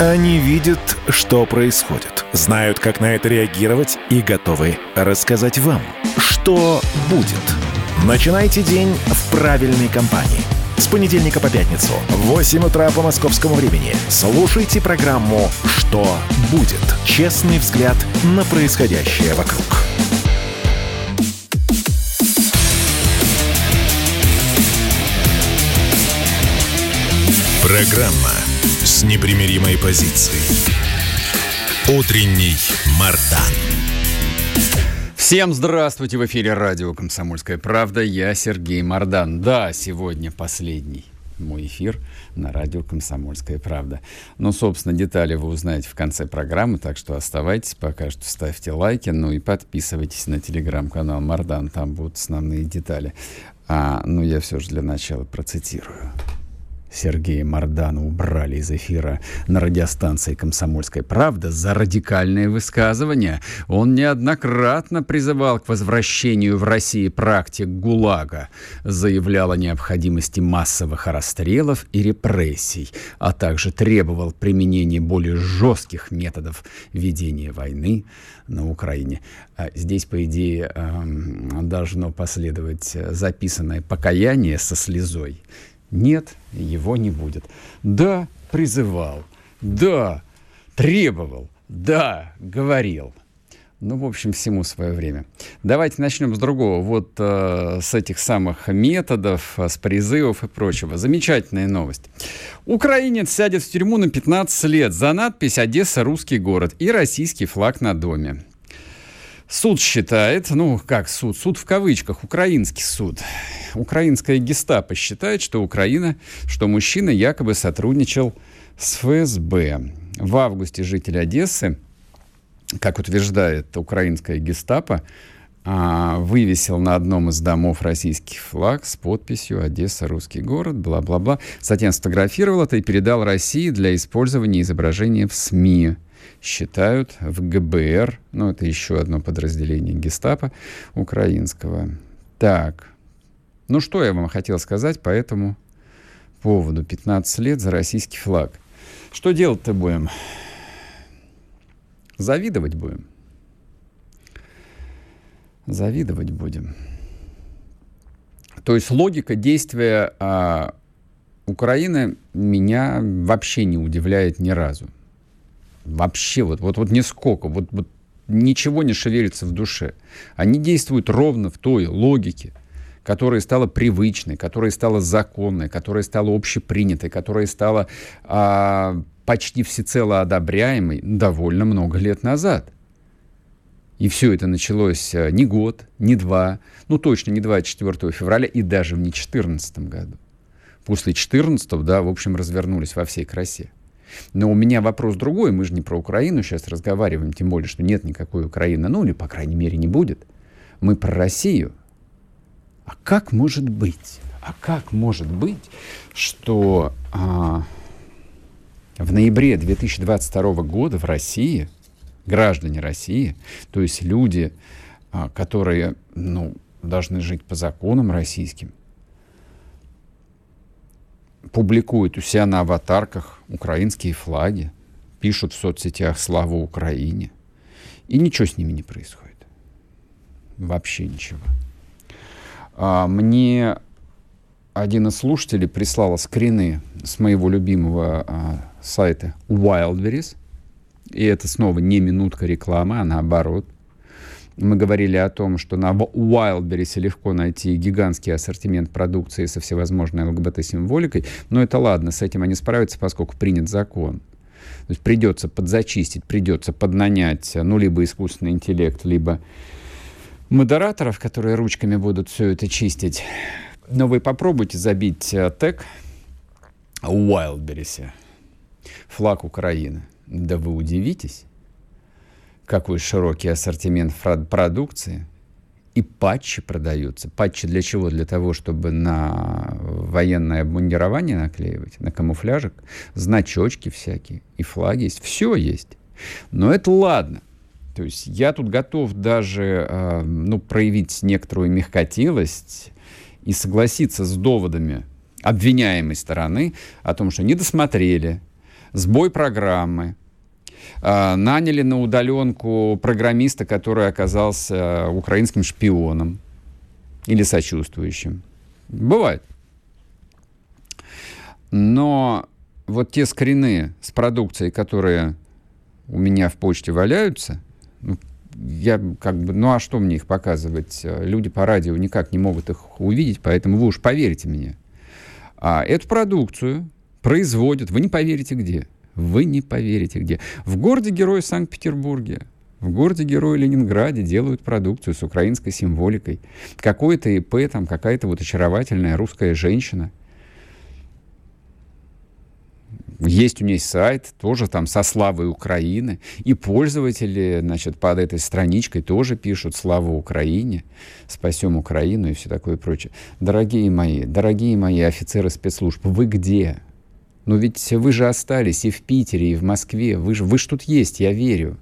Они видят, что происходит, знают, как на это реагировать и готовы рассказать вам, что будет. Начинайте день в правильной компании. С понедельника по пятницу в 8 утра по московскому времени слушайте программу «Что будет?» Честный взгляд на происходящее вокруг. Программа с непримиримой позицией. Утренний Мардан. Всем здравствуйте! В эфире радио «Комсомольская правда». Я Сергей Мардан. Да, сегодня последний мой эфир на радио «Комсомольская правда». Ну, собственно, детали вы узнаете в конце программы, так что оставайтесь, пока что ставьте лайки, ну и подписывайтесь на телеграм-канал Мардан, там будут основные детали. А, ну, я все же для начала процитирую. Сергея Мардана убрали из эфира на радиостанции «Комсомольская правда» за радикальное высказывание. Он неоднократно призывал к возвращению в России практик ГУЛАГа, заявлял о необходимости массовых расстрелов и репрессий, а также требовал применения более жестких методов ведения войны на Украине. А здесь, по идее, должно последовать записанное покаяние со слезой. Нет, его не будет. Да, призывал. Да, требовал. Да, говорил. Ну, в общем, всему свое время. Давайте начнем с другого. Вот э, с этих самых методов, э, с призывов и прочего. Замечательная новость. Украинец сядет в тюрьму на 15 лет за надпись «Одесса – русский город» и российский флаг на доме. Суд считает, ну как суд, суд в кавычках, украинский суд. Украинская гестапо считает, что Украина, что мужчина якобы сотрудничал с ФСБ. В августе житель Одессы, как утверждает украинская гестапо, а, вывесил на одном из домов российский флаг с подписью «Одесса – русский город», бла-бла-бла. Затем сфотографировал это и передал России для использования изображения в СМИ считают в ГБР, ну, это еще одно подразделение гестапо украинского. Так, ну, что я вам хотел сказать по этому поводу. 15 лет за российский флаг. Что делать-то будем? Завидовать будем. Завидовать будем. То есть логика действия а, Украины меня вообще не удивляет ни разу. Вообще вот, вот, вот нисколько, вот, вот ничего не шевелится в душе. Они действуют ровно в той логике, которая стала привычной, которая стала законной, которая стала общепринятой, которая стала а, почти всецело одобряемой довольно много лет назад. И все это началось а, не год, не два, ну точно не 24 февраля и даже не 14 году. После 14 да, в общем, развернулись во всей красе. Но у меня вопрос другой. Мы же не про Украину сейчас разговариваем, тем более, что нет никакой Украины, ну или, по крайней мере, не будет. Мы про Россию. А как может быть? А как может быть, что а, в ноябре 2022 года в России, граждане России, то есть люди, а, которые ну, должны жить по законам российским, публикуют у себя на аватарках украинские флаги, пишут в соцсетях «Слава Украине», и ничего с ними не происходит. Вообще ничего. А, мне один из слушателей прислал скрины с моего любимого а, сайта Wildberries. И это снова не минутка рекламы, а наоборот – мы говорили о том, что на Wildberries легко найти гигантский ассортимент продукции со всевозможной ЛГБТ-символикой, но это ладно, с этим они справятся, поскольку принят закон. То есть придется подзачистить, придется поднанять, ну, либо искусственный интеллект, либо модераторов, которые ручками будут все это чистить. Но вы попробуйте забить э, тег Wildberries, флаг Украины. Да вы удивитесь какой широкий ассортимент продукции. И патчи продаются. Патчи для чего? Для того, чтобы на военное обмундирование наклеивать, на камуфляжик, значочки всякие, и флаги есть. Все есть. Но это ладно. То есть я тут готов даже э, ну, проявить некоторую мягкотелость и согласиться с доводами обвиняемой стороны о том, что не досмотрели, сбой программы, наняли на удаленку программиста, который оказался украинским шпионом или сочувствующим. Бывает. Но вот те скрины с продукцией, которые у меня в почте валяются, ну, я как бы, ну а что мне их показывать? Люди по радио никак не могут их увидеть, поэтому вы уж поверьте мне. А эту продукцию производят, вы не поверите где, вы не поверите где. В городе-герое Санкт-Петербурге, в городе-герое Ленинграде делают продукцию с украинской символикой. Какое-то ИП, там какая-то вот очаровательная русская женщина – есть у нее сайт, тоже там со славой Украины. И пользователи, значит, под этой страничкой тоже пишут «Слава Украине», «Спасем Украину» и все такое прочее. Дорогие мои, дорогие мои офицеры спецслужб, вы где? Ну ведь вы же остались и в Питере, и в Москве. Вы же, вы ж тут есть, я верю.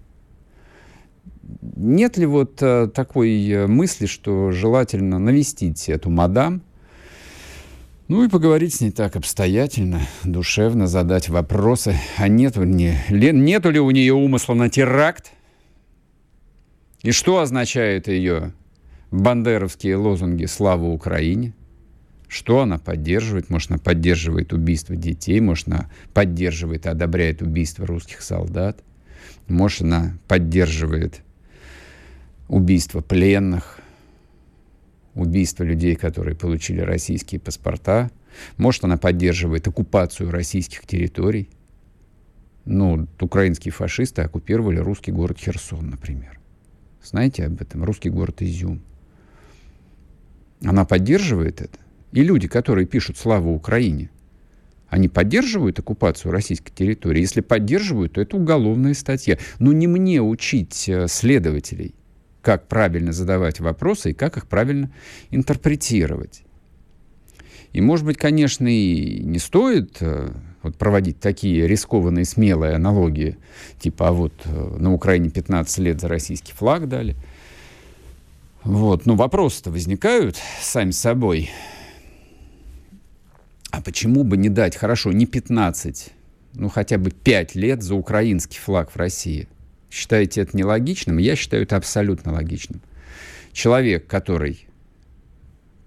Нет ли вот э, такой э, мысли, что желательно навестить эту мадам, ну и поговорить с ней так обстоятельно, душевно задать вопросы. А нету, не, нету ли у нее умысла на теракт? И что означают ее бандеровские лозунги «Слава Украине»? Что она поддерживает? Может, она поддерживает убийство детей, может, она поддерживает и одобряет убийство русских солдат, может, она поддерживает убийство пленных – убийство людей, которые получили российские паспорта. Может, она поддерживает оккупацию российских территорий. Ну, украинские фашисты оккупировали русский город Херсон, например. Знаете об этом? Русский город Изюм. Она поддерживает это? И люди, которые пишут «Слава Украине», они поддерживают оккупацию российской территории? Если поддерживают, то это уголовная статья. Но не мне учить э, следователей – как правильно задавать вопросы и как их правильно интерпретировать. И, может быть, конечно, и не стоит э, вот, проводить такие рискованные, смелые аналогии, типа, а вот э, на Украине 15 лет за российский флаг дали. Вот, но вопросы-то возникают сами собой. А почему бы не дать, хорошо, не 15, ну хотя бы 5 лет за украинский флаг в России? считаете это нелогичным, я считаю это абсолютно логичным. Человек, который,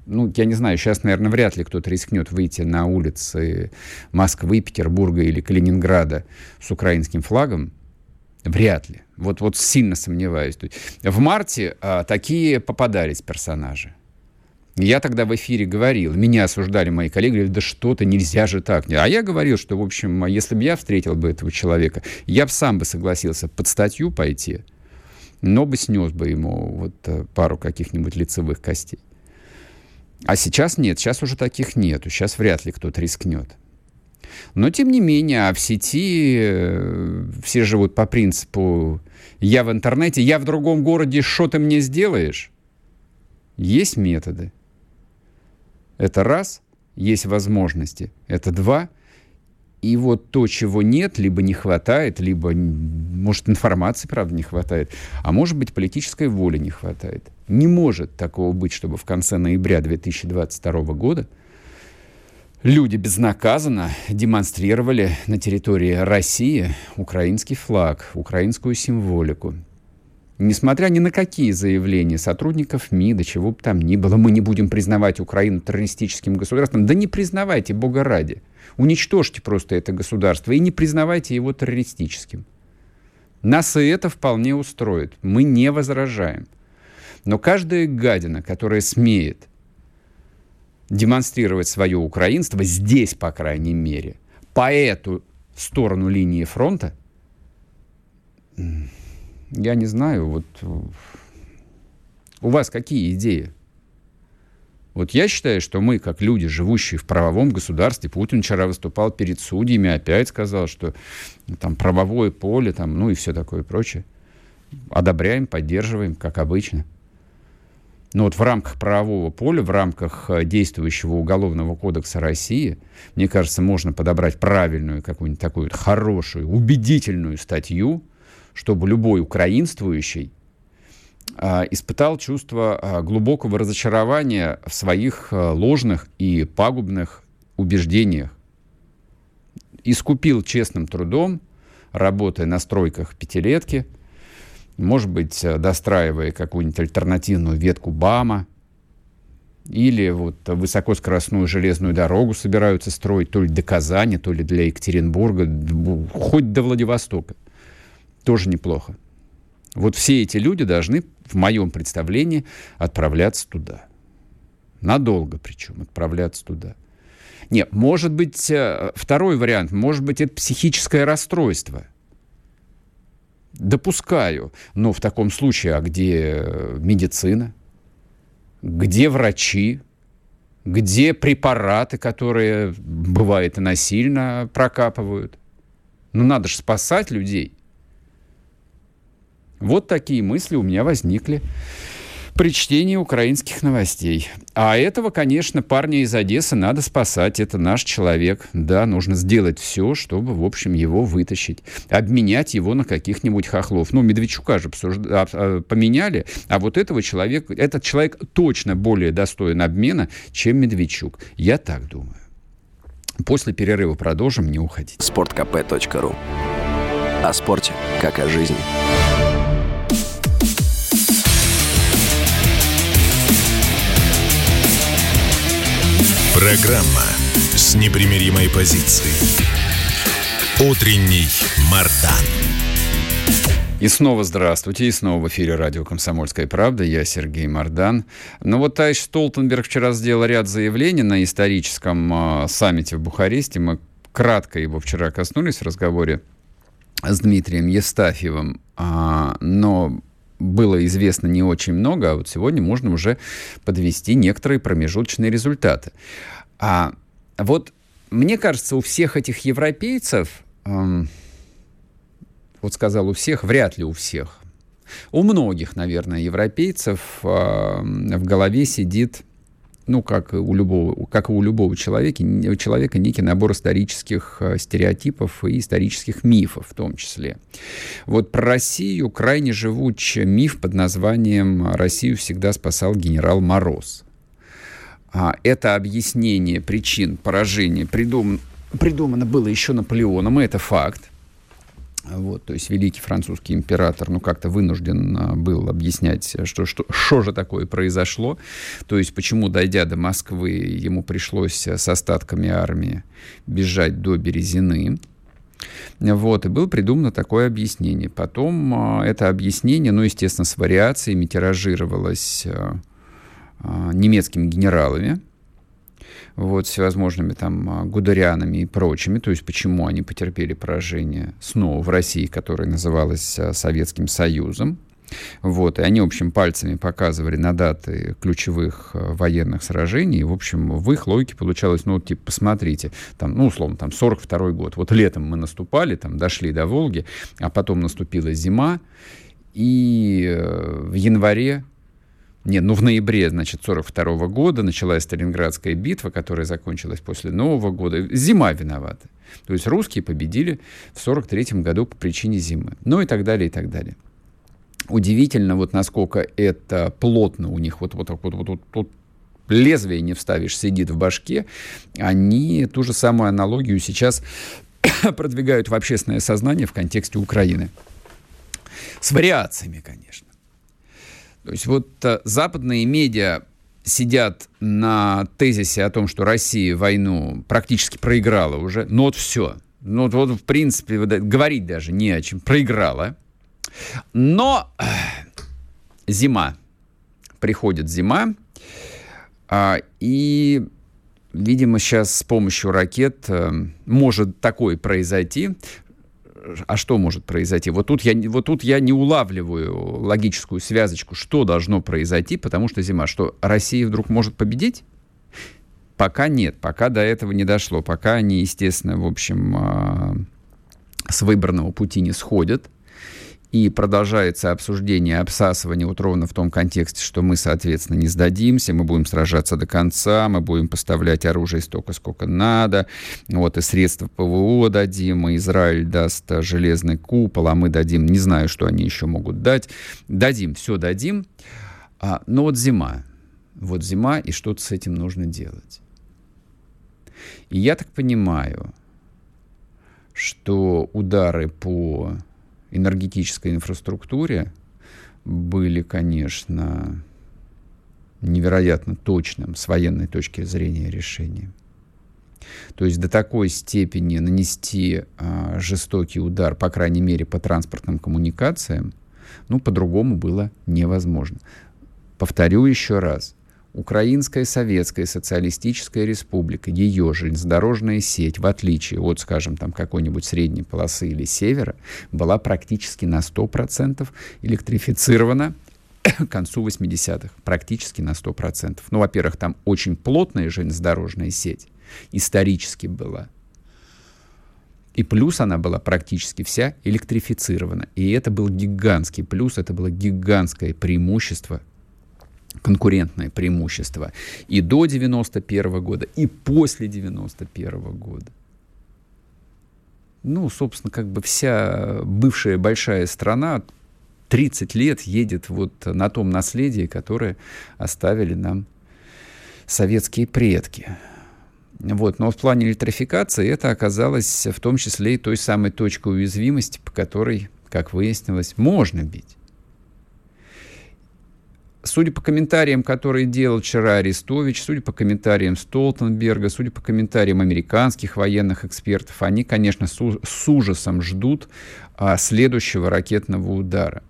ну, я не знаю, сейчас, наверное, вряд ли кто-то рискнет выйти на улицы Москвы, Петербурга или Калининграда с украинским флагом, вряд ли. Вот, вот сильно сомневаюсь. В марте а, такие попадались персонажи. Я тогда в эфире говорил, меня осуждали мои коллеги, говорили, да что-то, нельзя же так. А я говорил, что, в общем, если бы я встретил бы этого человека, я бы сам бы согласился под статью пойти, но бы снес бы ему вот э, пару каких-нибудь лицевых костей. А сейчас нет, сейчас уже таких нету, сейчас вряд ли кто-то рискнет. Но, тем не менее, а в сети э, все живут по принципу «я в интернете, я в другом городе, что ты мне сделаешь?» Есть методы. Это раз, есть возможности. Это два. И вот то, чего нет, либо не хватает, либо, может, информации, правда, не хватает, а может быть, политической воли не хватает. Не может такого быть, чтобы в конце ноября 2022 года люди безнаказанно демонстрировали на территории России украинский флаг, украинскую символику, Несмотря ни на какие заявления сотрудников МИДа, чего бы там ни было, мы не будем признавать Украину террористическим государством. Да не признавайте, Бога ради. Уничтожьте просто это государство и не признавайте его террористическим. Нас и это вполне устроит. Мы не возражаем. Но каждая гадина, которая смеет демонстрировать свое украинство, здесь, по крайней мере, по эту сторону линии фронта, я не знаю, вот у вас какие идеи? Вот я считаю, что мы, как люди, живущие в правовом государстве, Путин вчера выступал перед судьями, опять сказал, что там правовое поле, там, ну и все такое прочее. Одобряем, поддерживаем, как обычно. Но вот в рамках правового поля, в рамках э, действующего Уголовного кодекса России, мне кажется, можно подобрать правильную, какую-нибудь такую вот хорошую, убедительную статью, чтобы любой украинствующий а, испытал чувство а, глубокого разочарования в своих а, ложных и пагубных убеждениях искупил честным трудом, работая на стройках пятилетки, может быть, достраивая какую-нибудь альтернативную ветку БАМа, или вот высокоскоростную железную дорогу собираются строить то ли до Казани, то ли для Екатеринбурга, хоть до Владивостока. Тоже неплохо. Вот все эти люди должны, в моем представлении, отправляться туда. Надолго причем отправляться туда. Нет, может быть, э, второй вариант, может быть, это психическое расстройство. Допускаю, но в таком случае, а где медицина? где врачи, где препараты, которые, бывает, и насильно прокапывают. Ну, надо же спасать людей. Вот такие мысли у меня возникли при чтении украинских новостей. А этого, конечно, парня из Одессы надо спасать. Это наш человек. Да, нужно сделать все, чтобы, в общем, его вытащить. Обменять его на каких-нибудь хохлов. Ну, Медведчука же обсужда... А, поменяли, а вот этого человека, этот человек точно более достоин обмена, чем Медведчук. Я так думаю. После перерыва продолжим, не уходить. Спорткп.ру О спорте, как о жизни. Программа с непримиримой позицией. Утренний Мардан. И снова здравствуйте, и снова в эфире радио «Комсомольская правда». Я Сергей Мордан. Ну вот товарищ Столтенберг вчера сделал ряд заявлений на историческом э, саммите в Бухаресте. Мы кратко его вчера коснулись в разговоре с Дмитрием Естафьевым, а, но было известно не очень много, а вот сегодня можно уже подвести некоторые промежуточные результаты. А вот мне кажется, у всех этих европейцев, эм, вот сказал у всех, вряд ли у всех, у многих, наверное, европейцев э, в голове сидит ну, как у любого, как у любого человека, у человека некий набор исторических э, стереотипов и исторических мифов в том числе. Вот про Россию крайне живуч миф под названием «Россию всегда спасал генерал Мороз». А это объяснение причин поражения придумано, придумано было еще Наполеоном, и это факт. Вот, то есть великий французский император, ну, как-то вынужден а, был объяснять, что, что, что же такое произошло. То есть почему, дойдя до Москвы, ему пришлось с остатками армии бежать до Березины. Вот, и было придумано такое объяснение. Потом а, это объяснение, ну, естественно, с вариациями тиражировалось а, немецкими генералами, вот, всевозможными там а, гудерианами и прочими, то есть почему они потерпели поражение снова в России, которая называлась а, Советским Союзом. Вот, и они, в общем, пальцами показывали на даты ключевых а, военных сражений. И, в общем, в их логике получалось, ну, типа, посмотрите, там, ну, условно, там, 42 год. Вот летом мы наступали, там, дошли до Волги, а потом наступила зима, и э, в январе нет, ну в ноябре, значит, 42 -го года началась Сталинградская битва, которая закончилась после Нового года. Зима виновата. То есть русские победили в 43 году по причине зимы. Ну и так далее, и так далее. Удивительно, вот насколько это плотно у них, вот, вот, вот, вот, вот, вот лезвие не вставишь, сидит в башке. Они ту же самую аналогию сейчас продвигают в общественное сознание в контексте Украины. С вариациями, конечно. То есть вот э, западные медиа сидят на тезисе о том, что Россия войну практически проиграла уже. Ну вот все. Ну вот, вот в принципе, говорить даже не о чем. Проиграла. Но э, зима. Приходит зима. А, и, видимо, сейчас с помощью ракет э, может такое произойти, а что может произойти? Вот тут, я, вот тут я не улавливаю логическую связочку, что должно произойти, потому что зима. Что Россия вдруг может победить? Пока нет, пока до этого не дошло. Пока они, естественно, в общем, а, с выбранного пути не сходят и продолжается обсуждение, обсасывание вот ровно в том контексте, что мы, соответственно, не сдадимся, мы будем сражаться до конца, мы будем поставлять оружие столько, сколько надо, вот, и средства ПВО дадим, и Израиль даст железный купол, а мы дадим, не знаю, что они еще могут дать, дадим, все дадим, а, но вот зима, вот зима, и что-то с этим нужно делать. И я так понимаю, что удары по энергетической инфраструктуре были, конечно, невероятно точным с военной точки зрения решением. То есть до такой степени нанести а, жестокий удар, по крайней мере, по транспортным коммуникациям, ну, по-другому было невозможно. Повторю еще раз. Украинская Советская Социалистическая Республика, ее железнодорожная сеть, в отличие от, скажем, там какой-нибудь средней полосы или севера, была практически на 100% электрифицирована к концу 80-х. Практически на 100%. Ну, во-первых, там очень плотная железнодорожная сеть исторически была. И плюс она была практически вся электрифицирована. И это был гигантский плюс, это было гигантское преимущество конкурентное преимущество и до 91 года, и после 91 года. Ну, собственно, как бы вся бывшая большая страна 30 лет едет вот на том наследии, которое оставили нам советские предки. Вот. Но в плане электрификации это оказалось в том числе и той самой точкой уязвимости, по которой, как выяснилось, можно бить. Судя по комментариям, которые делал вчера Арестович, судя по комментариям Столтенберга, судя по комментариям американских военных экспертов, они, конечно, с, ужасом ждут а, следующего ракетного удара.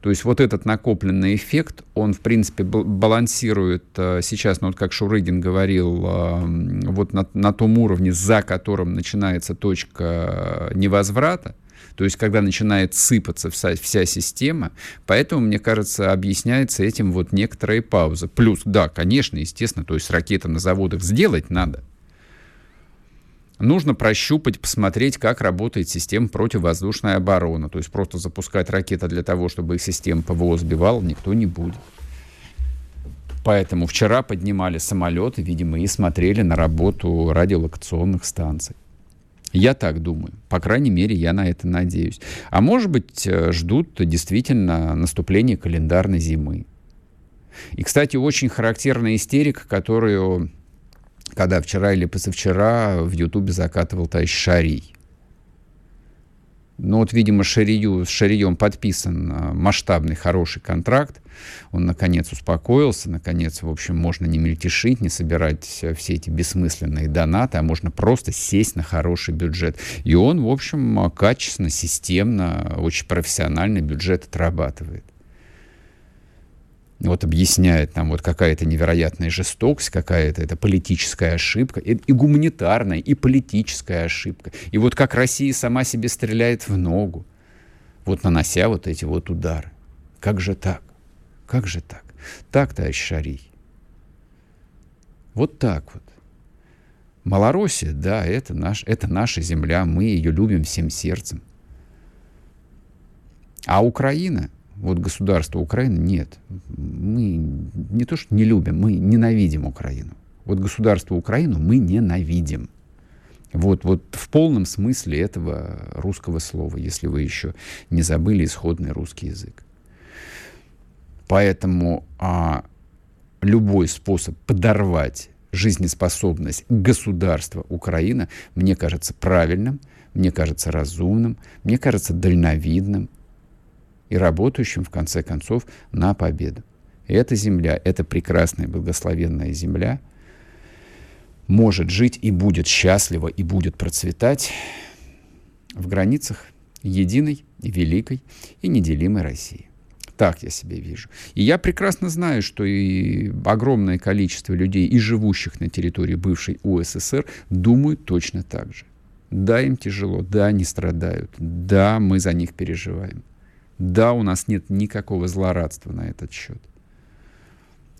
То есть вот этот накопленный эффект, он, в принципе, балансирует э, сейчас, ну вот как Шурыгин говорил, э, вот на, на том уровне, за которым начинается точка невозврата, то есть когда начинает сыпаться вся, вся система, поэтому, мне кажется, объясняется этим вот некоторая пауза. Плюс, да, конечно, естественно, то есть ракеты на заводах сделать надо, нужно прощупать, посмотреть, как работает система противовоздушной обороны. То есть просто запускать ракеты для того, чтобы их система ПВО сбивала, никто не будет. Поэтому вчера поднимали самолеты, видимо, и смотрели на работу радиолокационных станций. Я так думаю. По крайней мере, я на это надеюсь. А может быть, э, ждут действительно наступления календарной зимы. И, кстати, очень характерная истерика, которую когда вчера или позавчера в Ютубе закатывал товарищ Шарий. Ну вот, видимо, Шарию, с Шарием подписан а, масштабный, хороший контракт. Он, наконец, успокоился. Наконец, в общем, можно не мельтешить, не собирать э, все эти бессмысленные донаты, а можно просто сесть на хороший бюджет. И он, в общем, качественно, системно, очень профессиональный бюджет отрабатывает вот объясняет там вот какая-то невероятная жестокость, какая-то это политическая ошибка, и, и гуманитарная, и политическая ошибка. И вот как Россия сама себе стреляет в ногу, вот нанося вот эти вот удары. Как же так? Как же так? Так, товарищ Шарий. Вот так вот. Малороссия, да, это, наш, это наша земля, мы ее любим всем сердцем. А Украина — вот государство Украины нет. Мы не то что не любим, мы ненавидим Украину. Вот государство Украину мы ненавидим. Вот, вот в полном смысле этого русского слова, если вы еще не забыли исходный русский язык. Поэтому а, любой способ подорвать жизнеспособность государства Украина, мне кажется правильным, мне кажется разумным, мне кажется дальновидным, и работающим, в конце концов, на победу. Эта земля, эта прекрасная благословенная земля может жить и будет счастлива, и будет процветать в границах единой, великой и неделимой России. Так я себе вижу. И я прекрасно знаю, что и огромное количество людей, и живущих на территории бывшей УССР, думают точно так же. Да, им тяжело, да, они страдают, да, мы за них переживаем. Да, у нас нет никакого злорадства на этот счет.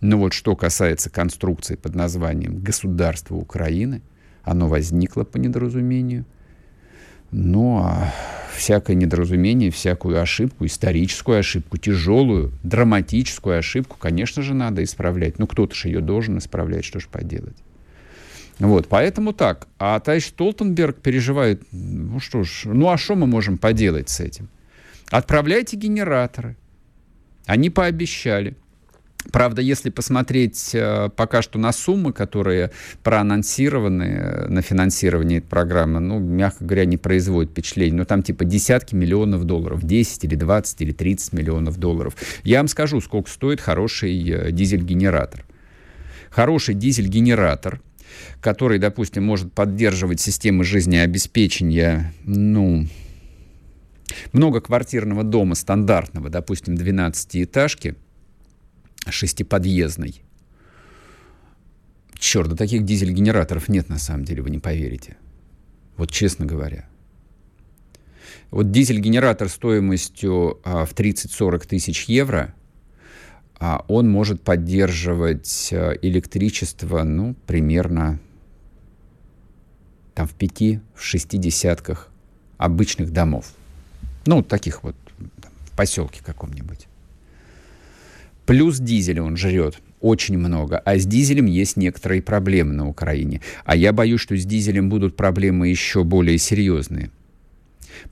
Но вот что касается конструкции под названием «Государство Украины», оно возникло по недоразумению. Ну, а всякое недоразумение, всякую ошибку, историческую ошибку, тяжелую, драматическую ошибку, конечно же, надо исправлять. Ну, кто-то же ее должен исправлять, что ж поделать. Вот, поэтому так. А товарищ Толтенберг переживает, ну что ж, ну а что мы можем поделать с этим? Отправляйте генераторы. Они пообещали. Правда, если посмотреть э, пока что на суммы, которые проанонсированы э, на финансирование этой программы, ну, мягко говоря, не производит впечатление. Ну, там типа десятки миллионов долларов, 10 или 20 или 30 миллионов долларов. Я вам скажу, сколько стоит хороший э, дизель-генератор. Хороший дизель-генератор, который, допустим, может поддерживать системы жизнеобеспечения, ну, многоквартирного дома стандартного, допустим, 12-этажки – шестиподъездный. Черт, да таких дизель-генераторов нет на самом деле, вы не поверите. Вот честно говоря. Вот дизель-генератор стоимостью а, в 30-40 тысяч евро, а он может поддерживать а, электричество, ну, примерно там в пяти, в шести десятках обычных домов. Ну, таких вот в поселке каком-нибудь. Плюс дизеля он жрет очень много. А с дизелем есть некоторые проблемы на Украине. А я боюсь, что с дизелем будут проблемы еще более серьезные.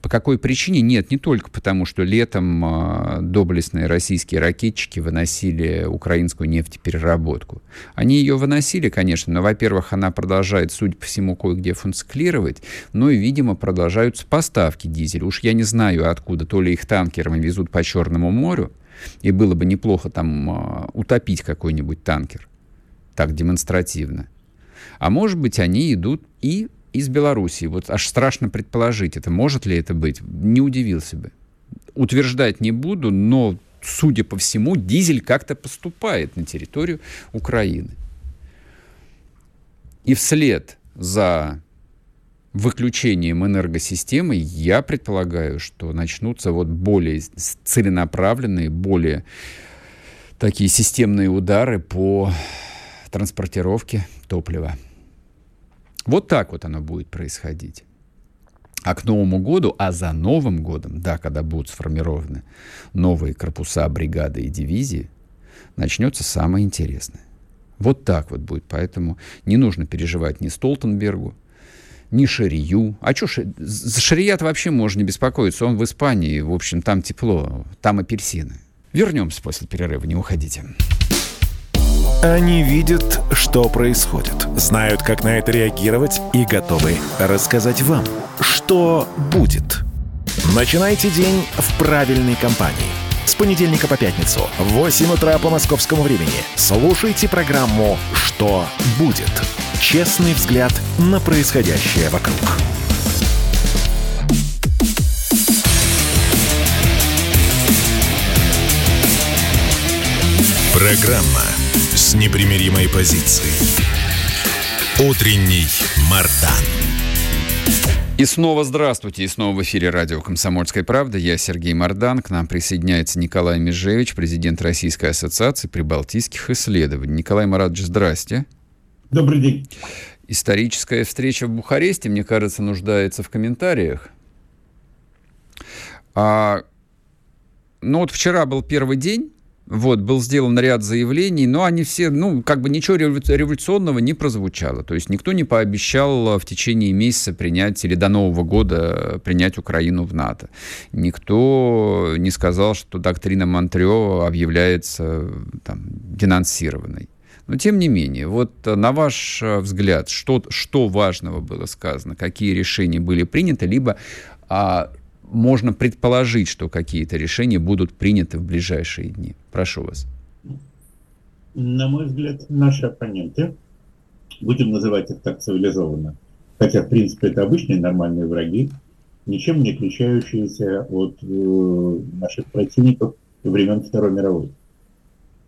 По какой причине? Нет, не только потому, что летом э, доблестные российские ракетчики выносили украинскую нефтепереработку. Они ее выносили, конечно, но, во-первых, она продолжает, судя по всему, кое-где функционировать, но и, видимо, продолжаются поставки дизеля. Уж я не знаю, откуда. То ли их танкерами везут по Черному морю, и было бы неплохо там а, утопить какой-нибудь танкер. Так демонстративно. А может быть, они идут и из Белоруссии. Вот аж страшно предположить, это может ли это быть. Не удивился бы. Утверждать не буду, но, судя по всему, дизель как-то поступает на территорию Украины. И вслед за выключением энергосистемы, я предполагаю, что начнутся вот более целенаправленные, более такие системные удары по транспортировке топлива. Вот так вот оно будет происходить. А к Новому году, а за Новым годом, да, когда будут сформированы новые корпуса, бригады и дивизии, начнется самое интересное. Вот так вот будет. Поэтому не нужно переживать ни Столтенбергу, ни Шарию. А что, за Шарият вообще можно не беспокоиться. Он в Испании, в общем, там тепло, там апельсины. Вернемся после перерыва, не уходите. Они видят, что происходит, знают, как на это реагировать и готовы рассказать вам, что будет. Начинайте день в правильной компании. С понедельника по пятницу в 8 утра по московскому времени слушайте программу «Что будет?». Честный взгляд на происходящее вокруг. Программа с непримиримой позицией. Утренний Мардан. И снова здравствуйте, и снова в эфире радио «Комсомольская правда». Я Сергей Мордан, к нам присоединяется Николай Межевич, президент Российской ассоциации прибалтийских исследований. Николай Марадович, здрасте. Добрый день. Историческая встреча в Бухаресте, мне кажется, нуждается в комментариях. А, ну вот вчера был первый день вот, был сделан ряд заявлений, но они все, ну, как бы ничего революционного не прозвучало. То есть никто не пообещал в течение месяца принять или до Нового года принять Украину в НАТО. Никто не сказал, что доктрина Монтрео объявляется там, денонсированной. Но тем не менее, вот на ваш взгляд, что, что важного было сказано, какие решения были приняты, либо а, можно предположить, что какие-то решения будут приняты в ближайшие дни? Прошу вас. На мой взгляд, наши оппоненты, будем называть их так цивилизованно, хотя, в принципе, это обычные нормальные враги, ничем не отличающиеся от э, наших противников времен Второй мировой.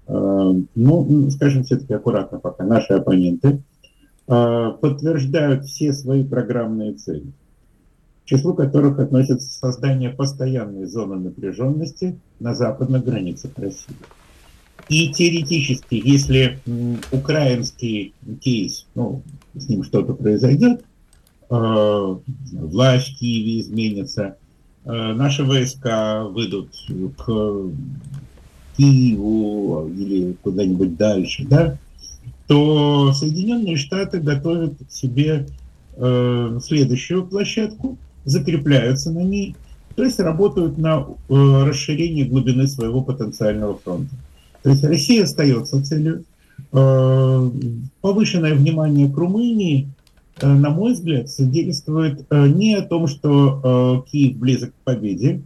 Э, ну, скажем все-таки аккуратно пока, наши оппоненты э, подтверждают все свои программные цели – числу которых относятся создание постоянной зоны напряженности на западных границах России. И теоретически, если украинский кейс, ну, с ним что-то произойдет, э, власть в Киеве изменится, э, наши войска выйдут к Киеву или куда-нибудь дальше, да, то Соединенные Штаты готовят себе э, следующую площадку, закрепляются на ней, то есть работают на э, расширение глубины своего потенциального фронта. То есть Россия остается целью. Э, повышенное внимание к Румынии, э, на мой взгляд, свидетельствует э, не о том, что Киев близок к победе,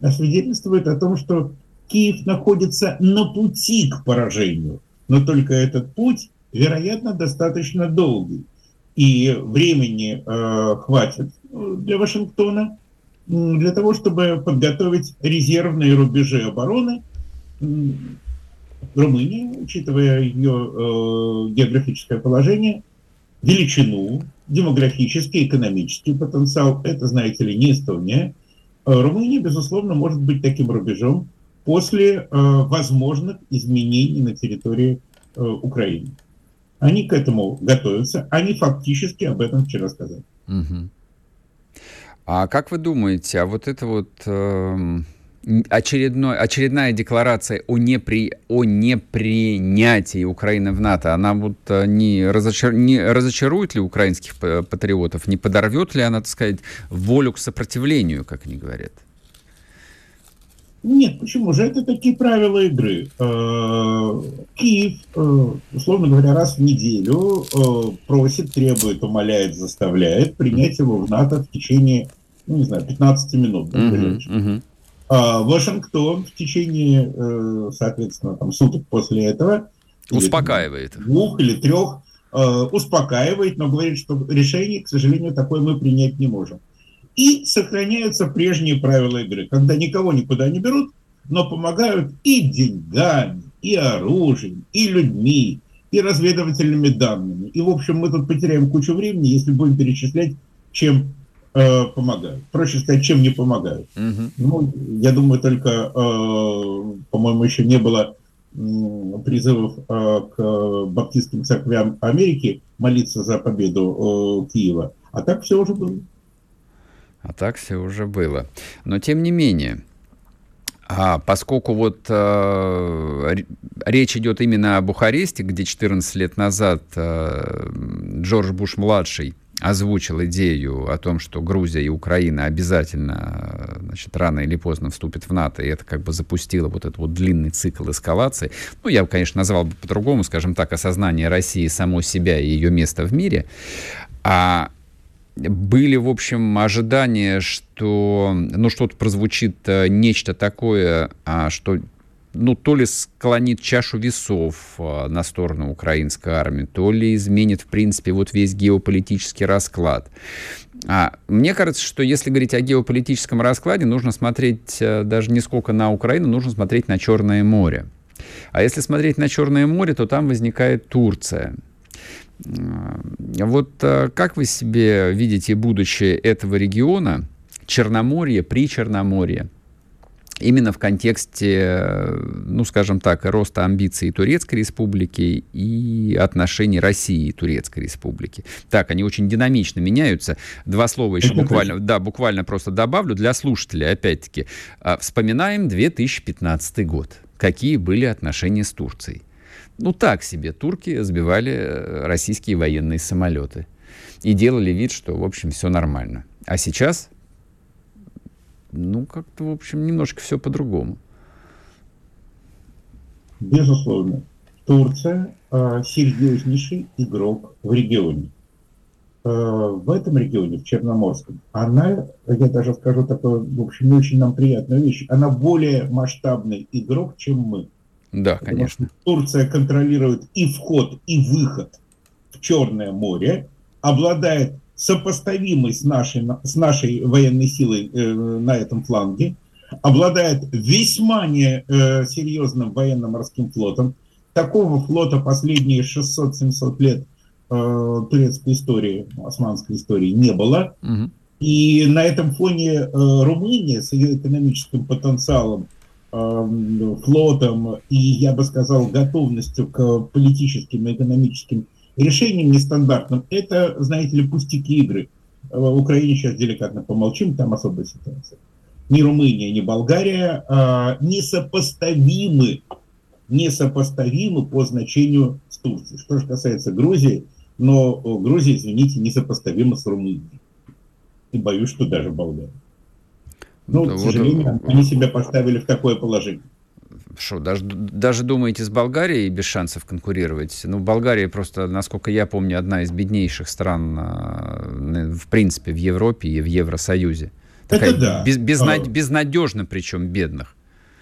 а свидетельствует о том, что Киев находится на пути к поражению. Но только этот путь, вероятно, достаточно долгий. И времени э, хватит для Вашингтона для того, чтобы подготовить резервные рубежи обороны. Румыния, учитывая ее э, географическое положение, величину, демографический, экономический потенциал, это, знаете ли, не Эстония. Э, Румыния, безусловно, может быть таким рубежом после э, возможных изменений на территории э, Украины. Они к этому готовятся, они фактически об этом вчера сказали. Угу. А как вы думаете, а вот это вот э, очередной, очередная декларация о, непри, о непринятии Украины в НАТО, она вот э, не, разочар, не разочарует ли украинских патриотов, не подорвет ли она, так сказать, волю к сопротивлению, как они говорят? Нет, почему же? Это такие правила игры. Э, Киев, э, условно говоря, раз в неделю э, просит, требует, умоляет, заставляет принять его в НАТО в течение, ну, не знаю, 15 минут. Uh-huh, uh-huh. Вашингтон в течение, соответственно, там, суток после этого успокаивает. Или, двух или трех успокаивает, но говорит, что решение, к сожалению, такое мы принять не можем. И сохраняются прежние правила игры, когда никого никуда не берут, но помогают и деньгами, и оружием, и людьми, и разведывательными данными. И, в общем, мы тут потеряем кучу времени, если будем перечислять, чем э, помогают. Проще сказать, чем не помогают. Угу. Ну, я думаю, только, э, по-моему, еще не было призывов э, к баптистским церквям Америки молиться за победу э, Киева. А так все уже было. А так все уже было. Но тем не менее, а поскольку вот э, речь идет именно о Бухаресте, где 14 лет назад э, Джордж Буш-младший озвучил идею о том, что Грузия и Украина обязательно, значит, рано или поздно вступят в НАТО, и это как бы запустило вот этот вот длинный цикл эскалации. Ну, я, конечно, назвал бы по-другому, скажем так, осознание России само себя и ее места в мире. А были, в общем, ожидания, что, ну, что-то прозвучит э, нечто такое, а, что ну, то ли склонит чашу весов э, на сторону украинской армии, то ли изменит, в принципе, вот весь геополитический расклад. А, мне кажется, что если говорить о геополитическом раскладе, нужно смотреть э, даже не сколько на Украину, нужно смотреть на Черное море. А если смотреть на Черное море, то там возникает Турция – вот э, как вы себе видите будущее этого региона, Черноморье, при Черноморье, именно в контексте, ну, скажем так, роста амбиций Турецкой Республики и отношений России и Турецкой Республики. Так, они очень динамично меняются. Два слова еще буквально, да, буквально просто добавлю для слушателей, опять-таки. А, вспоминаем 2015 год. Какие были отношения с Турцией? Ну, так себе. Турки сбивали э, российские военные самолеты. И делали вид, что, в общем, все нормально. А сейчас, ну, как-то, в общем, немножко все по-другому. Безусловно. Турция э, серьезнейший игрок в регионе. Э, в этом регионе, в Черноморском, она, я даже скажу такую, в общем, не очень нам приятную вещь, она более масштабный игрок, чем мы. Да, конечно. Турция контролирует и вход, и выход в Черное море, обладает сопоставимой с нашей, с нашей военной силой э, на этом фланге, обладает весьма не э, серьезным военно-морским флотом. Такого флота последние 600-700 лет э, турецкой истории, османской истории не было. Угу. И на этом фоне э, Румыния с ее экономическим потенциалом флотом и, я бы сказал, готовностью к политическим и экономическим решениям нестандартным, это, знаете ли, пустяки игры. В Украине сейчас деликатно помолчим, там особая ситуация. Ни Румыния, ни Болгария а, несопоставимы, несопоставимы по значению с Турцией. Что же касается Грузии, но Грузия, извините, несопоставима с Румынией. И боюсь, что даже Болгария. Ну, да, к сожалению, вот, они себя поставили в такое положение. что, даже, даже думаете, с Болгарией без шансов конкурировать? Ну, Болгария просто, насколько я помню, одна из беднейших стран, а, в принципе, в Европе и в Евросоюзе. Такая Это да. Без, безнад, а. безнадежно, причем бедных.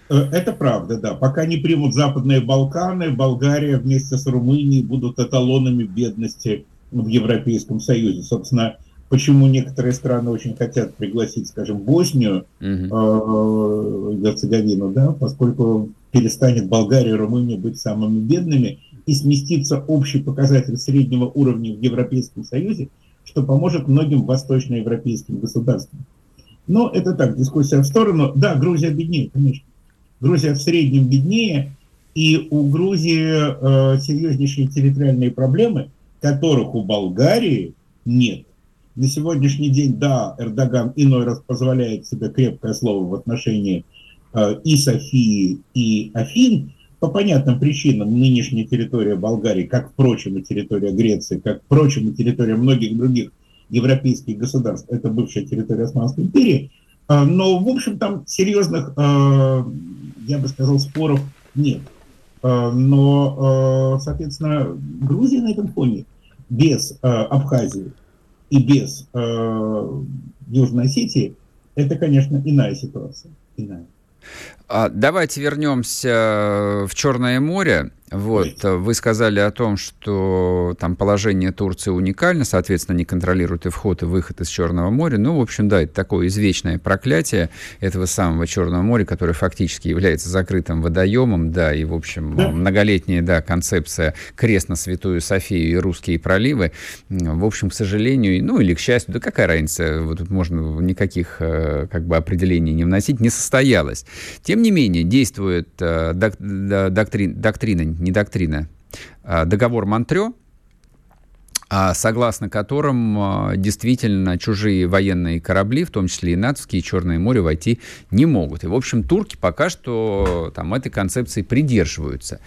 Э, это правда, да. Пока не примут Западные Балканы, Болгария вместе с Румынией будут эталонами бедности в Европейском Союзе. Собственно, почему некоторые страны очень хотят пригласить, скажем, Боснию, угу. Герцеговину, да, поскольку перестанет Болгария и Румыния быть самыми бедными и сместится общий показатель среднего уровня в Европейском Союзе, что поможет многим восточноевропейским государствам. Но это так, дискуссия в сторону. Да, Грузия беднее, конечно. Грузия в среднем беднее, и у Грузии э, серьезнейшие территориальные проблемы, которых у Болгарии нет. На сегодняшний день, да, Эрдоган иной раз позволяет себе крепкое слово в отношении э, и Софии, и Афин. По понятным причинам нынешняя территория Болгарии, как, впрочем, и территория Греции, как, впрочем, и территория многих других европейских государств, это бывшая территория Османской империи. Э, но, в общем, там серьезных, э, я бы сказал, споров нет. Э, но, э, соответственно, Грузия на этом фоне без э, Абхазии и без Южной Осетии, это, конечно, иная ситуация. Иная. А, давайте вернемся в Черное море. Вот, вы сказали о том, что там положение Турции уникально, соответственно, не контролирует и вход, и выход из Черного моря. Ну, в общем, да, это такое извечное проклятие этого самого Черного моря, которое фактически является закрытым водоемом, да, и, в общем, да. многолетняя, да, концепция крест на Святую Софию и русские проливы, в общем, к сожалению, ну, или к счастью, да какая разница, вот тут можно никаких, э, как бы, определений не вносить, не состоялась. Тем не менее, действует э, доктрина, доктрина не доктрина, а договор Монтрё, а согласно которым а, действительно чужие военные корабли, в том числе и натовские, и Черное море войти не могут. И, в общем, турки пока что там этой концепции придерживаются.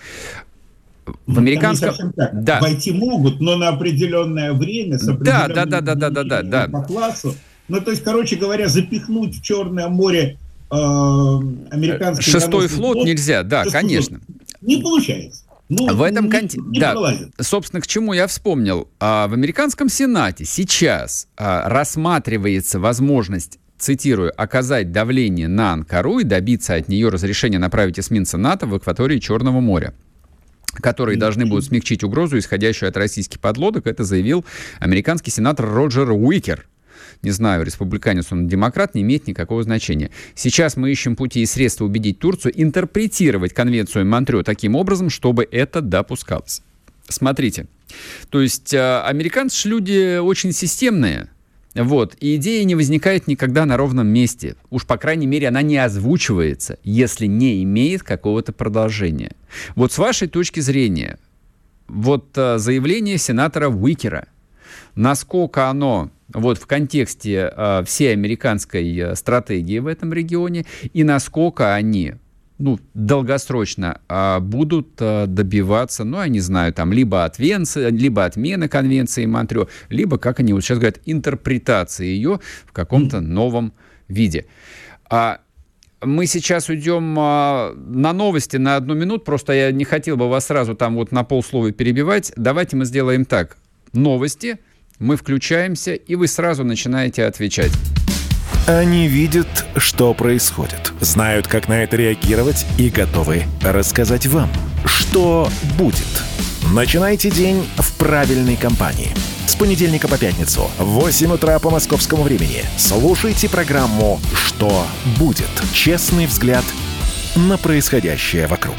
В американском... Да. Войти могут, но на определенное время, с да, да, да, да, да, да, да, да. по классу. Ну, то есть, короче говоря, запихнуть в Черное море э, американский... Шестой флот, флот нельзя, да, конечно. Не получается. Ну, в этом контексте, да, собственно, к чему я вспомнил. А, в американском Сенате сейчас а, рассматривается возможность цитирую, оказать давление на Анкару и добиться от нее разрешения направить эсминца НАТО в акватории Черного моря которые должны будут смягчить угрозу, исходящую от российских подлодок, это заявил американский сенатор Роджер Уикер не знаю, республиканец он демократ, не имеет никакого значения. Сейчас мы ищем пути и средства убедить Турцию интерпретировать конвенцию Монтрё таким образом, чтобы это допускалось. Смотрите, то есть э, американцы люди очень системные, вот, и идея не возникает никогда на ровном месте. Уж, по крайней мере, она не озвучивается, если не имеет какого-то продолжения. Вот с вашей точки зрения, вот э, заявление сенатора Уикера, насколько оно вот в контексте э, всей американской э, стратегии в этом регионе и насколько они ну, долгосрочно э, будут э, добиваться, ну, я не знаю, там, либо, отвенцы, либо отмены конвенции Монтрё, либо, как они вот сейчас говорят, интерпретации ее в каком-то новом виде. А мы сейчас уйдем а, на новости на одну минуту, просто я не хотел бы вас сразу там вот на полслова перебивать. Давайте мы сделаем так. Новости – мы включаемся, и вы сразу начинаете отвечать. Они видят, что происходит, знают, как на это реагировать и готовы рассказать вам, что будет. Начинайте день в правильной компании. С понедельника по пятницу в 8 утра по московскому времени слушайте программу «Что будет?» Честный взгляд на происходящее вокруг.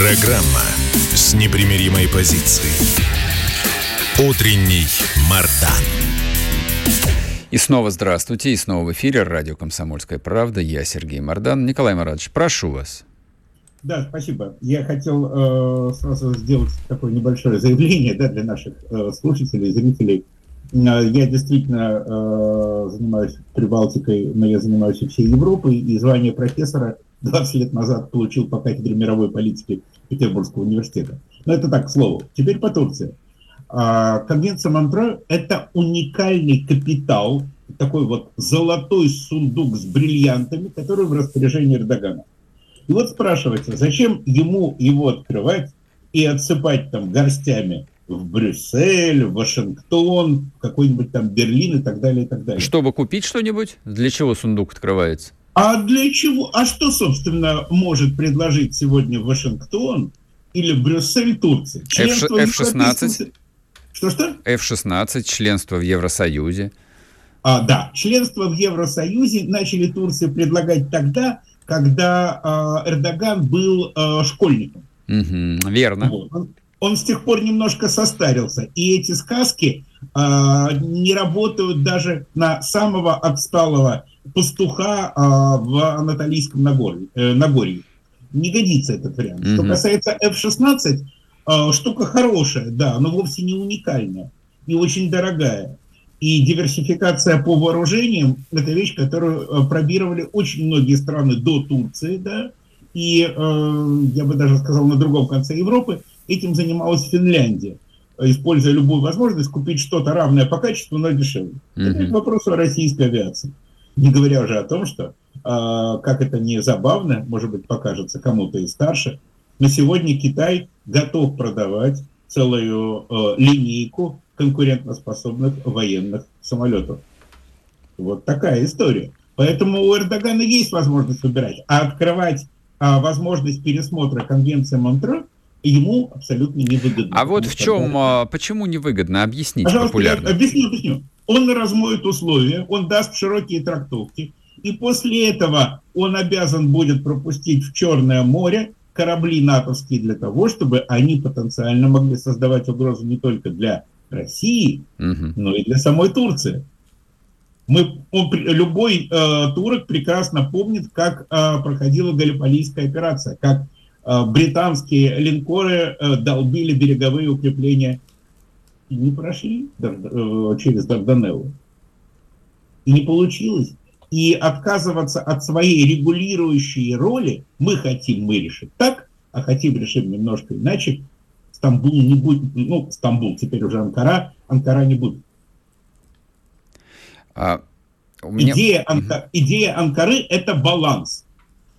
Программа с непримиримой позицией. Утренний Мардан. И снова здравствуйте, и снова в эфире радио «Комсомольская правда». Я Сергей Мордан. Николай Марадович, прошу вас. Да, спасибо. Я хотел э, сразу сделать такое небольшое заявление да, для наших э, слушателей, зрителей. Э, я действительно э, занимаюсь Прибалтикой, но я занимаюсь всей Европой, и звание профессора – 20 лет назад получил по кафедре мировой политики Петербургского университета. Но это так, к слову. Теперь по Турции. А, конвенция Монтре – это уникальный капитал, такой вот золотой сундук с бриллиантами, который в распоряжении Эрдогана. И вот спрашивается, зачем ему его открывать и отсыпать там горстями в Брюссель, в Вашингтон, в какой-нибудь там Берлин и так далее, и так далее. Чтобы купить что-нибудь? Для чего сундук открывается? А для чего? А что, собственно, может предложить сегодня Вашингтон или Брюссель Турции? F-16? Что-что? F-16, членство в Евросоюзе. А, да, членство в Евросоюзе начали Турции предлагать тогда, когда э, Эрдоган был э, школьником. Угу, верно. Вот. Он, он с тех пор немножко состарился. И эти сказки э, не работают даже на самого отсталого пастуха э, в Анатолийском Нагорье. Э, Нагорье. Не годится этот вариант. Угу. Что касается F-16, э, штука хорошая, да, но вовсе не уникальная и очень дорогая. И диверсификация по вооружениям – это вещь, которую э, пробировали очень многие страны до Турции, да, и, э, я бы даже сказал, на другом конце Европы этим занималась Финляндия, используя любую возможность купить что-то равное по качеству, но дешевле. Mm-hmm. Это к вопросу о российской авиации. Не говоря уже о том, что, э, как это не забавно, может быть, покажется кому-то и старше, на сегодня Китай готов продавать целую э, линейку конкурентоспособных военных самолетов. Вот такая история. Поэтому у Эрдогана есть возможность выбирать. А открывать а, возможность пересмотра конвенции Ему абсолютно невыгодно. А вот в чем, тогда... почему невыгодно? Объясните Пожалуйста, популярно. Я объясню, объясню. Он размоет условия, он даст широкие трактовки, и после этого он обязан будет пропустить в Черное море корабли натовские для того, чтобы они потенциально могли создавать угрозу не только для России, угу. но и для самой Турции. Мы, он, любой э, турок прекрасно помнит, как э, проходила Галиполийская операция, как британские линкоры э, долбили береговые укрепления и не прошли э, через Дарданеллы. И не получилось. И отказываться от своей регулирующей роли мы хотим мы решить так, а хотим решим немножко иначе, Стамбул не будет, ну, Стамбул, теперь уже Анкара, Анкара не будет. А, меня... идея, Анка... идея Анкары – это баланс.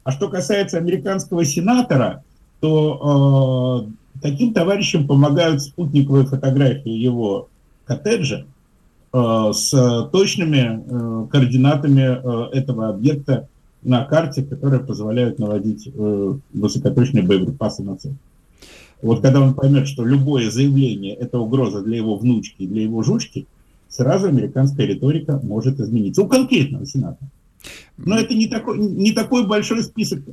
А что касается американского сенатора, то э, таким товарищам помогают спутниковые фотографии его коттеджа э, с точными э, координатами э, этого объекта на карте, которые позволяют наводить э, высокоточные боеприпасы на цель. Вот когда он поймет, что любое заявление – это угроза для его внучки, для его жучки, сразу американская риторика может измениться. У конкретного сената. Но это не такой, не такой большой список э,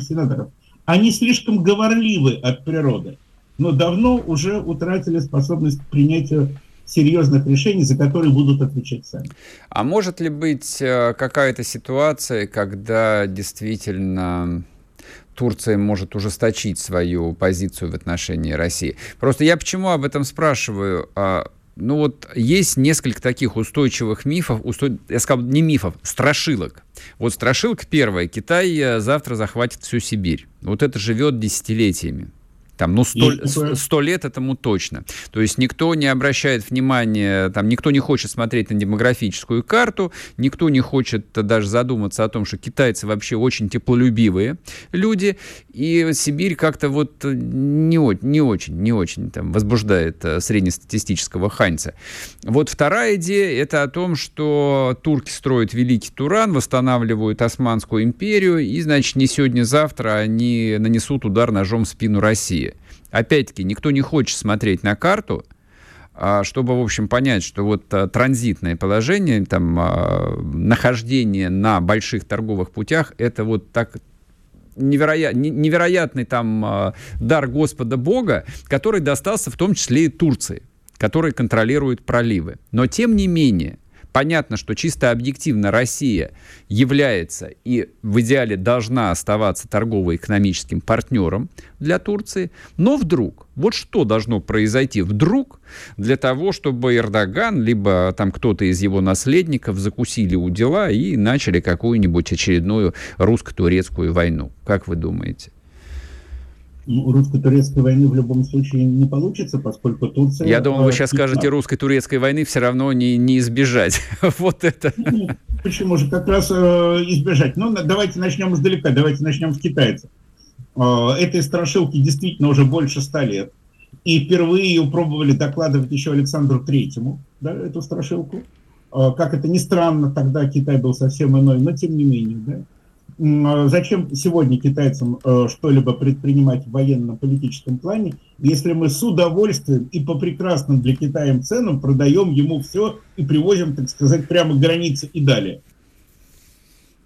сенаторов. Они слишком говорливы от природы, но давно уже утратили способность к принятию серьезных решений, за которые будут отвечать сами. А может ли быть э, какая-то ситуация, когда действительно Турция может ужесточить свою позицию в отношении России. Просто я почему об этом спрашиваю? Ну вот есть несколько таких устойчивых мифов, устой... я сказал не мифов, страшилок. Вот страшилка первая, Китай э, завтра захватит всю Сибирь. Вот это живет десятилетиями. Там, ну, сто, сто лет этому точно. То есть никто не обращает внимания, там, никто не хочет смотреть на демографическую карту, никто не хочет даже задуматься о том, что китайцы вообще очень теплолюбивые люди, и Сибирь как-то вот не, не очень, не очень там, возбуждает э, среднестатистического ханьца. Вот вторая идея – это о том, что турки строят Великий Туран, восстанавливают Османскую империю, и, значит, не сегодня-завтра они нанесут удар ножом в спину России. Опять-таки, никто не хочет смотреть на карту, а, чтобы, в общем, понять, что вот а, транзитное положение, там, а, нахождение на больших торговых путях, это вот так невероят, невероятный там дар Господа Бога, который достался в том числе и Турции, который контролирует проливы. Но, тем не менее, Понятно, что чисто объективно Россия является и в идеале должна оставаться торгово-экономическим партнером для Турции, но вдруг, вот что должно произойти вдруг для того, чтобы Эрдоган, либо там кто-то из его наследников закусили у дела и начали какую-нибудь очередную русско-турецкую войну? Как вы думаете? Ну, русско-турецкой войны в любом случае не получится, поскольку Турция... Я думал, вы сейчас скажете, русско-турецкой войны все равно не, не избежать. вот это. Ну, почему же как раз э, избежать? Ну, давайте начнем издалека, давайте начнем с китайцев. Э, этой страшилки действительно уже больше ста лет. И впервые ее пробовали докладывать еще Александру Третьему, да, эту страшилку. Э, как это ни странно, тогда Китай был совсем иной, но тем не менее, да. А зачем сегодня китайцам э, что-либо предпринимать в военно-политическом плане, если мы с удовольствием и по прекрасным для Китая ценам продаем ему все и привозим, так сказать, прямо к границе и далее?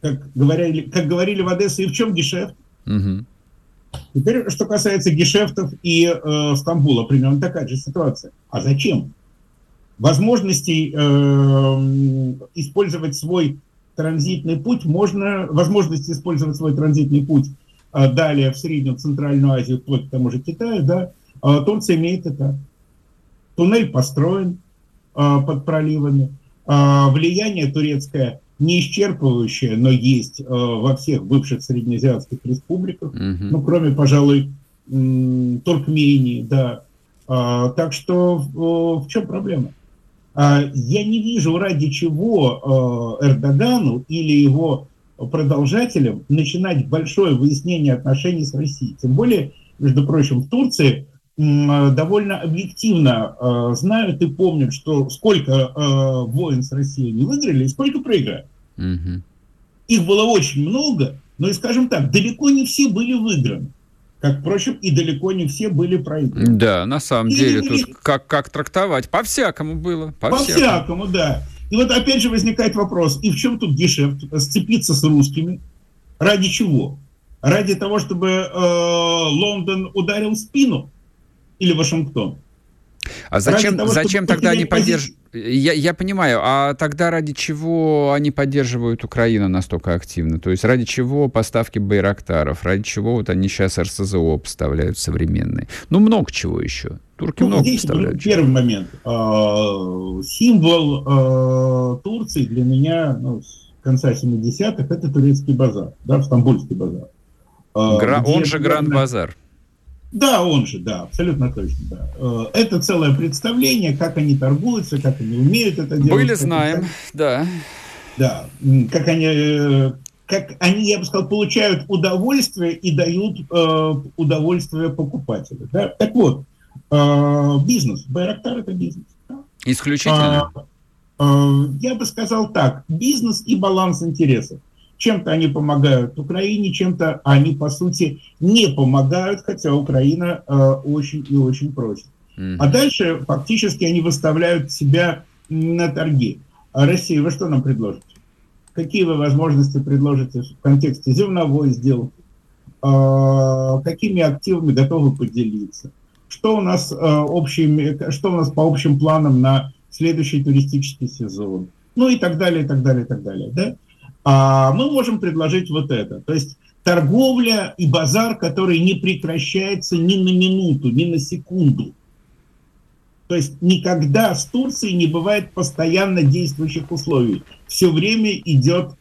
Как говорили, как говорили в Одессе, и в чем гешефт? Угу. Теперь, что касается гешефтов и э, Стамбула, примерно такая же ситуация. А зачем? Возможностей э, использовать свой транзитный путь, можно, возможность использовать свой транзитный путь а, далее в Среднюю Центральную Азию, вплоть к тому же Китаю, да, а, Турция имеет это. Туннель построен а, под проливами. А, влияние турецкое не исчерпывающее, но есть а, во всех бывших среднеазиатских республиках, mm-hmm. ну, кроме, пожалуй, Туркмении, да. А, так что в чем проблема? А, я не вижу, ради чего э, Эрдогану или его продолжателям начинать большое выяснение отношений с Россией. Тем более, между прочим, в Турции довольно объективно э, знают и помнят, что сколько войн с Россией не выиграли и сколько проиграли. Угу. Их было очень много, но и, скажем так, далеко не все были выиграны как, впрочем, и далеко не все были проиграны. Да, на самом и, деле, и, тут как, как трактовать? По-всякому было. По-всякому, по да. И вот опять же возникает вопрос, и в чем тут гешефт? Сцепиться с русскими? Ради чего? Ради того, чтобы э, Лондон ударил спину? Или Вашингтон? А зачем, того, зачем тогда они поддерживают? Я, я понимаю, а тогда ради чего они поддерживают Украину настолько активно? То есть ради чего поставки байрактаров? Ради чего вот они сейчас РСЗО поставляют современные? Ну, много чего еще. Турки ну, много здесь поставляют. Первый момент. А, символ а, Турции для меня ну, с конца 70-х это турецкий базар, да, Стамбульский базар. А, Гра- он же Гранд-базар. Да, он же, да, абсолютно точно. Да. Э, это целое представление, как они торгуются, как они умеют это делать. Были, знаем, они, да. Да, как они, э, как они, я бы сказал, получают удовольствие и дают э, удовольствие покупателю. Да? Так вот, э, бизнес, Байрактар это бизнес. Да? Исключительно. А, э, я бы сказал так, бизнес и баланс интересов. Чем-то они помогают Украине, чем-то они, по сути, не помогают, хотя Украина э, очень и очень просит. Mm-hmm. А дальше фактически они выставляют себя на торги. А Россия, вы что нам предложите? Какие вы возможности предложите в контексте зерновой сделки? Э, какими активами готовы поделиться? Что у нас, э, общими, что у нас по общим планам на следующий туристический сезон? Ну и так далее, и так далее, и так далее. Да? А мы можем предложить вот это. То есть торговля и базар, который не прекращается ни на минуту, ни на секунду. То есть никогда с Турцией не бывает постоянно действующих условий. Все время идет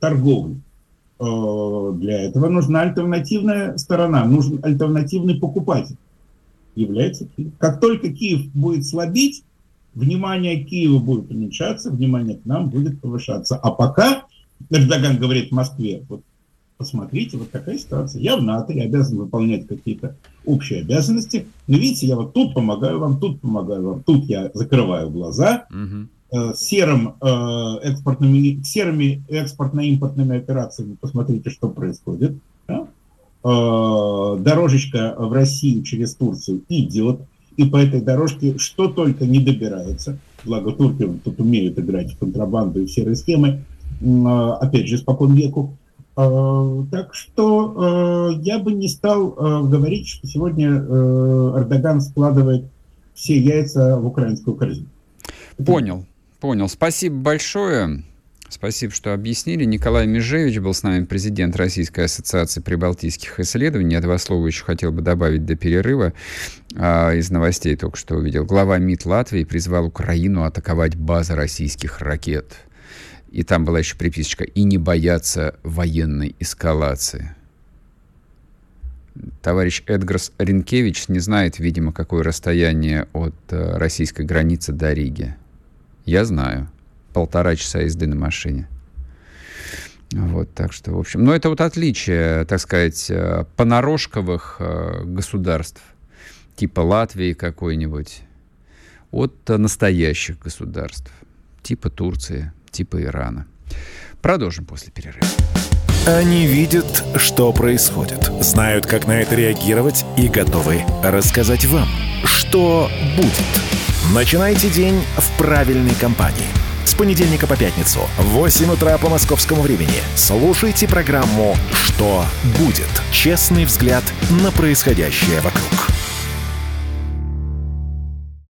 торговля. Э, для этого нужна альтернативная сторона, нужен альтернативный покупатель. Является Киев. Как только Киев будет слабеть, внимание Киева будет уменьшаться, внимание к нам будет повышаться. А пока Эрдоган говорит в Москве, вот посмотрите, вот такая ситуация. Я в НАТО, я обязан выполнять какие-то общие обязанности. Но видите, я вот тут помогаю вам, тут помогаю вам, тут я закрываю глаза. Угу. серым, э, экспортными, серыми экспортно-импортными операциями посмотрите, что происходит. Да? Э, дорожечка в Россию через Турцию идет и по этой дорожке что только не добирается. Благо турки тут умеют играть в контрабанду и в серые схемы, а, опять же, испокон веку. А, так что а, я бы не стал говорить, что сегодня Эрдоган складывает все яйца в украинскую корзину. Понял, понял. Спасибо большое. Спасибо, что объяснили. Николай Межевич был с нами, президент Российской ассоциации прибалтийских исследований. Я два слова еще хотел бы добавить до перерыва. А, из новостей только что увидел. Глава МИД Латвии призвал Украину атаковать базы российских ракет. И там была еще приписочка «и не бояться военной эскалации». товарищ Эдгарс Ренкевич не знает, видимо, какое расстояние от э, российской границы до Риги. Я знаю. Полтора часа езды на машине. Вот, так что, в общем, но это вот отличие, так сказать, э, понарошковых э, государств, типа Латвии какой-нибудь, от настоящих государств, типа Турции, типа Ирана. Продолжим после перерыва. Они видят, что происходит, знают, как на это реагировать и готовы рассказать вам, что будет. Начинайте день в правильной компании. С понедельника по пятницу в 8 утра по московскому времени слушайте программу «Что будет?» Честный взгляд на происходящее вокруг.